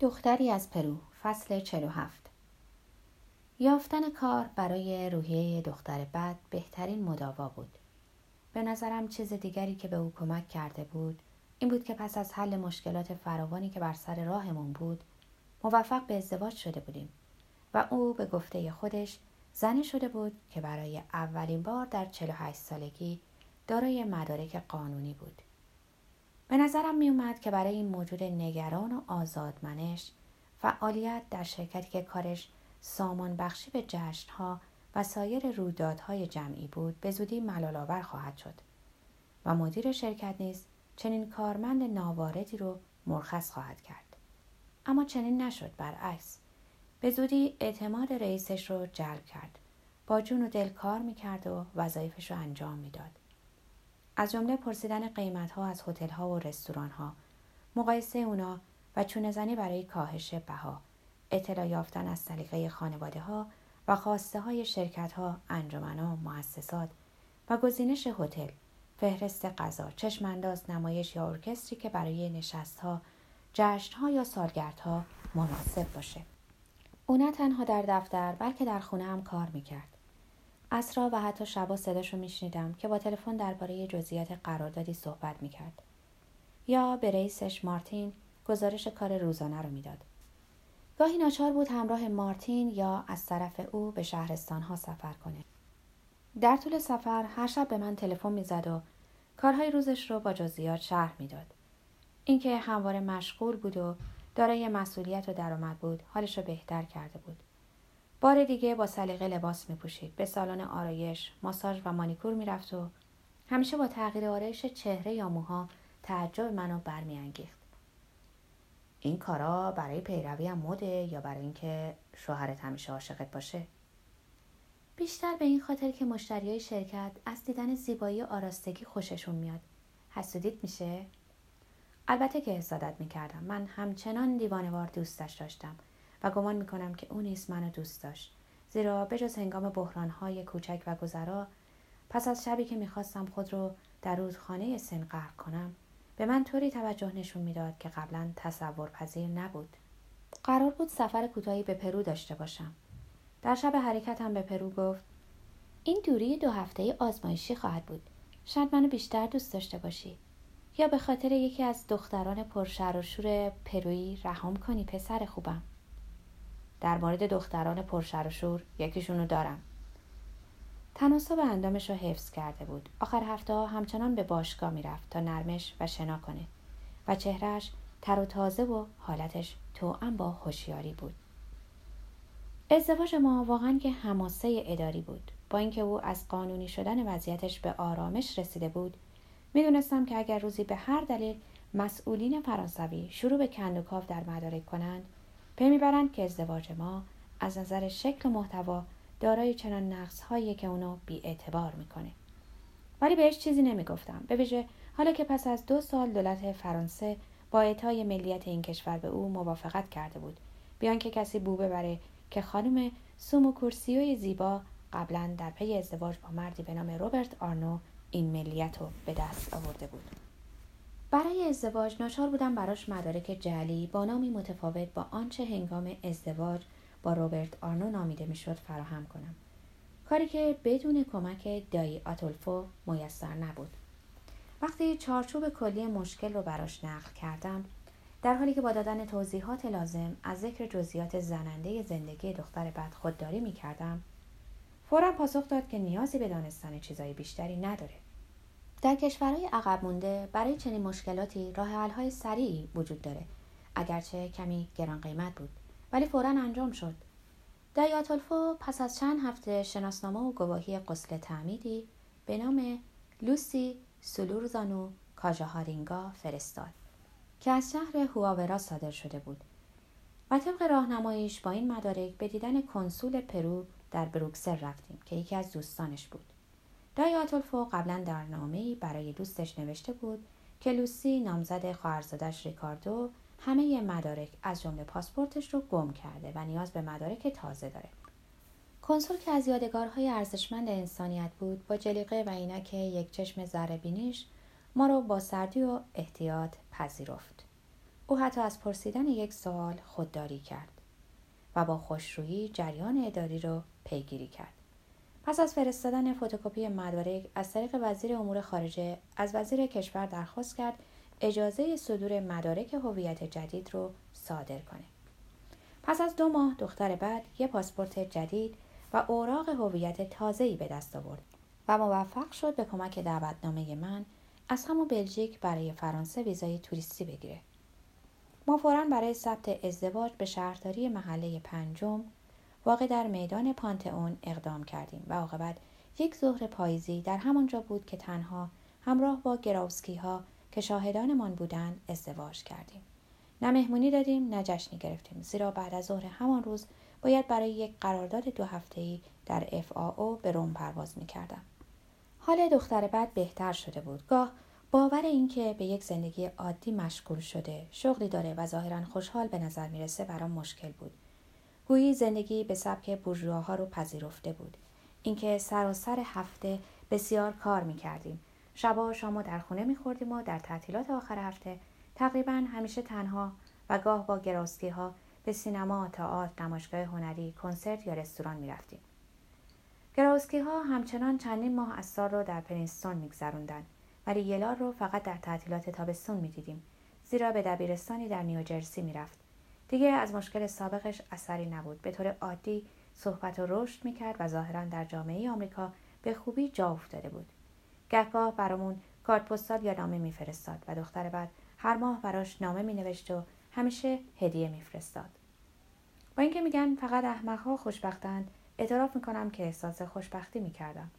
دختری از پرو فصل 47 یافتن کار برای روحیه دختر بد بهترین مداوا بود. به نظرم چیز دیگری که به او کمک کرده بود این بود که پس از حل مشکلات فراوانی که بر سر راهمون بود موفق به ازدواج شده بودیم و او به گفته خودش زنی شده بود که برای اولین بار در 48 سالگی دارای مدارک قانونی بود. به نظرم می اومد که برای این موجود نگران و آزادمنش فعالیت در شرکتی که کارش سامان بخشی به جشنها و سایر رویدادهای جمعی بود به زودی ملالآور خواهد شد و مدیر شرکت نیز چنین کارمند ناواردی رو مرخص خواهد کرد. اما چنین نشد برعکس. به زودی اعتماد رئیسش رو جلب کرد. با جون و دل کار می‌کرد و وظایفش رو انجام می‌داد. از جمله پرسیدن قیمت ها از هتل ها و رستوران ها مقایسه اونا و چونه زنی برای کاهش بها. اطلاع یافتن از سلیقه خانواده ها و خواسته های شرکت ها انجمن ها مؤسسات و گزینش هتل فهرست غذا چشمانداز نمایش یا ارکستری که برای نشست ها جشن ها یا سالگردها مناسب باشه. او نه تنها در دفتر بلکه در خونه هم کار می‌کرد. اسرا و حتی شبا صداش رو میشنیدم که با تلفن درباره جزئیات قراردادی صحبت می‌کرد. یا به رئیسش مارتین گزارش کار روزانه رو می‌داد. گاهی ناچار بود همراه مارتین یا از طرف او به شهرستان ها سفر کنه. در طول سفر هر شب به من تلفن می‌زد و کارهای روزش رو با جزئیات شرح می‌داد. اینکه همواره مشغول بود و دارای مسئولیت و درآمد بود حالش رو بهتر کرده بود. بار دیگه با سلیقه لباس می پوشید. به سالن آرایش، ماساژ و مانیکور می‌رفت و همیشه با تغییر آرایش چهره یا موها تعجب منو برمیانگیخت. این کارا برای پیروی هم مده یا برای اینکه شوهرت همیشه عاشقت باشه؟ بیشتر به این خاطر که مشتریای شرکت از دیدن زیبایی آراستگی خوششون میاد. حسودیت میشه؟ البته که حسادت می‌کردم. من همچنان دیوانوار دوستش داشتم و گمان می‌کنم که او نیز منو دوست داشت. زیرا بجز هنگام بحرانهای کوچک و گذرا پس از شبی که می‌خواستم خود رو در رودخانه سن غرق کنم به من طوری توجه نشون می‌داد که قبلا تصور پذیر نبود. قرار بود سفر کوتاهی به پرو داشته باشم. در شب حرکتم به پرو گفت این دوری دو هفته آزمایشی خواهد بود. شاید منو بیشتر دوست داشته باشی. یا به خاطر یکی از دختران پرشر و شور پرویی رهام کنی پسر خوبم. در مورد دختران پرشر و شور یکیشونو دارم. تناسب اندامش رو حفظ کرده بود. آخر هفته ها همچنان به باشگاه می‌رفت تا نرمش و شنا کنه و چهرهش تر و تازه و حالتش توأم با هوشیاری بود. ازدواج ما واقعا که حماسه اداری بود. با اینکه او از قانونی شدن وضعیتش به آرامش رسیده بود می‌دونستم که اگر روزی به هر دلیل مسئولین فرانسوی شروع به کندوکاو در مدارک کنند پی می‌برند که ازدواج ما از نظر شکل و محتوا دارای چنان نقص هاییه که اونو بی اعتبار می‌کنه. ولی بهش چیزی نمی‌گفتم. به ویژه حالا که پس از دو سال دولت فرانسه با اعطای ملیت این کشور به او موافقت کرده بود. بی آن که کسی بو ببره که خانم سومو کورسیوی زیبا قبلا در پی ازدواج با مردی به نام روبرت آرنو این ملیت رو به دست آورده بود. برای ازدواج ناچار بودم براش مدارک جعلی با نامی متفاوت با آنچه هنگام ازدواج با روبرت آرنو نامیده می‌شد فراهم کنم. کاری که بدون کمک دایی آتولفو میسر نبود. وقتی چارچوب کلی مشکل رو براش نقل کردم در حالی که با دادن توضیحات لازم از ذکر جزئیات زننده زندگی دختر بعد خودداری می کردم فورا پاسخ داد که نیازی به دانستن چیزای بیشتری نداره. در کشورهای عقب مونده برای چنین مشکلاتی راه های سریعی وجود داره. اگرچه کمی گران قیمت بود ولی فورا انجام شد. دایاتولفو پس از چند هفته شناسنامه و گواهی قسل تعمیدی به نام لوسی سولورزانو کاژاهارینگا فرستاد که از شهر هواورا صادر شده بود و طبق راهنماییش با این مدارک به دیدن کنسول پرو در بروکسل رفتیم که یکی از دوستانش بود. دای آتولفو قبلا در نامه‌ای برای دوستش نوشته بود که لوسی نامزد خواهرزادش ریکاردو همه مدارک از جمله پاسپورتش رو گم کرده و نیاز به مدارک تازه داره. کنسول که از یادگارهای ارزشمند انسانیت بود با جلیقه و اینک یک چشم ذره بینیش ما رو با سردی و احتیاط پذیرفت. او حتی از پرسیدن یک سوال خودداری کرد و با خوشرویی جریان اداری را پیگیری کرد. پس از فرستادن فتوکپی مدارک از طریق وزیر امور خارجه از وزیر کشور درخواست کرد اجازه صدور مدارک هویت جدید رو صادر کنه. پس از دو ماه دختر بعد یه پاسپورت جدید و اوراق هویت تازه‌ای به دست آورد و موفق شد به کمک دعوتنامه من از همون بلژیک برای فرانسه ویزای توریستی بگیره. ما فورا برای ثبت ازدواج به شهرداری محله پنجم واقع در میدان پانتئون اقدام کردیم و عاقبت یک ظهر پاییزی در همانجا بود که تنها همراه با گراوسکی ها که شاهدانمان بودند ازدواج کردیم. نه مهمونی دادیم نه جشنی گرفتیم. زیرا بعد از ظهر همان روز باید برای یک قرارداد دو هفته‌ای در FAO به روم پرواز می‌کردم. حال دختر بعد بهتر شده بود. گاه باور اینکه به یک زندگی عادی مشغول شده شغلی داره و ظاهرا خوشحال به نظر می‌رسه برام مشکل بود. گویی زندگی به سبک بورژواها رو پذیرفته بود. اینکه سر و سر هفته بسیار کار می‌کردیم. شبا شامو در خونه میخوردیم و در تعطیلات آخر هفته تقریبا همیشه تنها و گاه با گراسکی ها به سینما، تئاتر، نمایشگاه هنری، کنسرت یا رستوران می‌رفتیم. گراوسکی ها همچنان چندین ماه از سال رو در پرینستون میگذروندند ولی یلار رو فقط در تعطیلات تابستون می‌دیدیم زیرا به دبیرستانی در نیوجرسی می‌رفت. دیگه از مشکل سابقش اثری نبود. به طور عادی صحبت و رشد می‌کرد و ظاهرا در جامعه آمریکا به خوبی جا افتاده بود. گهگاه برامون کارت پستال یا نامه میفرستاد و دختر بعد هر ماه براش نامه مینوشت و همیشه هدیه میفرستاد. با اینکه میگن فقط احمقها خوشبختند اعتراف می‌کنم که احساس خوشبختی می‌کردم.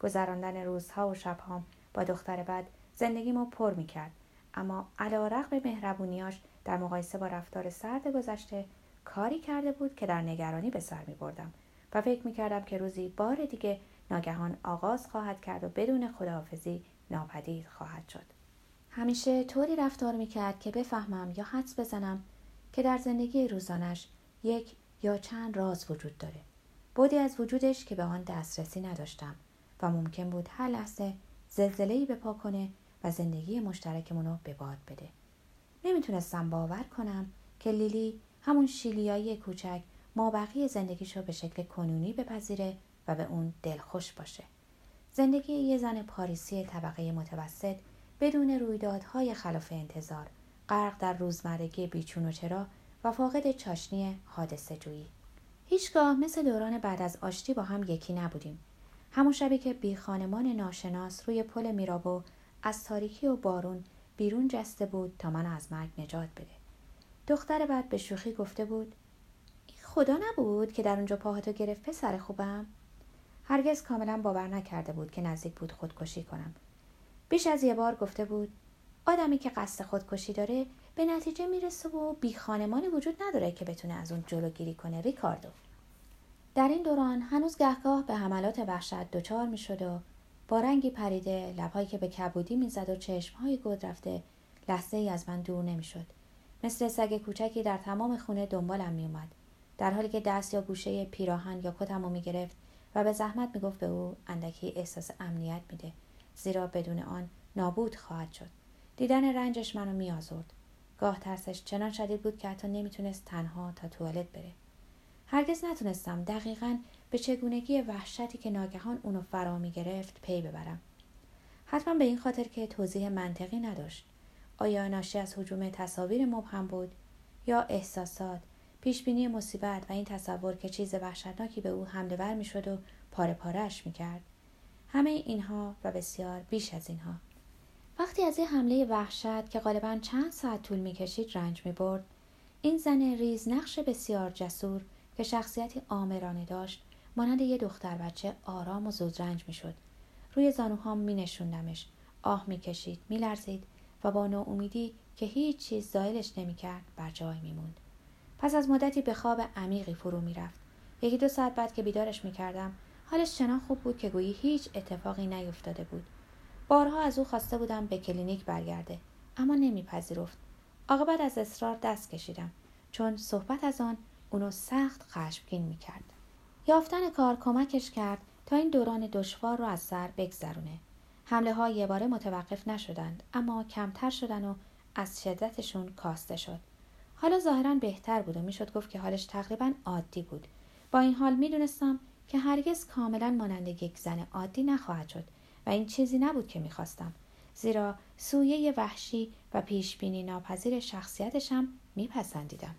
گذراندن روزها و شبهام با دختر بعد زندگیمو پر می‌کرد. اما علا رقم مهربونیاش در مقایسه با رفتار سرد گذشته کاری کرده بود که در نگرانی به سر می بردم و فکر می کردم که روزی بار دیگه ناگهان آغاز خواهد کرد و بدون خداحافظی ناپدید خواهد شد. همیشه طوری رفتار می کرد که بفهمم یا حدس بزنم که در زندگی روزانش یک یا چند راز وجود داره. بودی از وجودش که به آن دسترسی نداشتم و ممکن بود هر لحظه زلزله‌ای به پا کنه و زندگی مشترکمون رو به باد بده. نمی‌تونستم باور کنم که لیلی همون شیلیایی کوچک ما بقیه زندگیشو به شکل کنونی بپذیره و به اون دلخوش باشه. زندگی یه زن پاریسی طبقه متوسط بدون رویدادهای خلاف انتظار غرق در روزمرگی بیچون و چرا و فاقد چاشنی حادثه جویی. هیچگاه مثل دوران بعد از آشتی با هم یکی نبودیم. همون شبی که بی خانمان ناشناس روی پل میرابو از تاریکی و بارون بیرون جسته بود تا من از مرگ نجات بده. دختر بعد به شوخی گفته بود خدا نبود که در اونجا پاهاتو گرفت پسر خوبم؟ هرگز کاملا باور نکرده بود که نزدیک بود خودکشی کنم. بیش از یه بار گفته بود آدمی که قصد خودکشی داره به نتیجه می‌رسه و بی خانمانی وجود نداره که بتونه از اون جلوگیری کنه ریکاردو. در این دوران هنوز گهگاه به حملات وحشت دچار می‌شد و با رنگی پریده لبهایی که به کبودی می‌زد و چشمهای گود رفته لحظه ای از من دور نمی‌شد. مثل سگ کوچکی در تمام خونه دنبالم میومد در حالی که دست یا گوشه پیراهن یا کتم رو می‌گرفت و به زحمت می‌گفت به او اندکی احساس امنیت میده زیرا بدون آن نابود خواهد شد. دیدن رنجش منو میآزرد. گاه ترسش چنان شدید بود که حتی نمی‌تونست تنها تا توالت بره. هرگز نتونستم. دقیقا به چگونگی وحشتی که ناگهان اونو فرا می گرفت پی ببرم حتما به این خاطر که توضیح منطقی نداشت آیا ناشی از حجوم تصاویر مبهم بود یا احساسات پیشبینی مصیبت و این تصور که چیز وحشتناکی به او حمله ور می شد و پاره پارش می کرد. همه اینها و بسیار بیش از اینها. وقتی از این حمله وحشت که غالبا چند ساعت طول می کشید رنج می برد، این زن ریز نقش بسیار جسور که شخصیتی آمرانه داشت مانند یه دختر بچه آرام و زودرنج می‌شد روی زانوهام می نشوندمش آه می کشید می لرزید و با ناامیدی که هیچ چیز زایلش نمی کرد بر جای می موند. پس از مدتی به خواب عمیقی فرو می رفت. یکی دو ساعت بعد که بیدارش می کردم حالش چنان خوب بود که گویی هیچ اتفاقی نیفتاده بود. بارها از او خواسته بودم به کلینیک برگرده اما نمیپذیرفت. عاقبت از اصرار دست کشیدم چون صحبت از آن اونو سخت خشمگین می‌کرد یافتن کار کمکش کرد تا این دوران دشوار رو از سر بگذرونه. حمله ها یه باره متوقف نشدند اما کمتر شدن و از شدتشون کاسته شد. حالا ظاهرا بهتر بود و می‌شد گفت که حالش تقریبا عادی بود. با این حال می‌دونستم که هرگز کاملا مانند یک زن عادی نخواهد شد و این چیزی نبود که می‌خواستم. زیرا سویه وحشی و پیشبینی ناپذیر شخصیتشم میپسندیدم.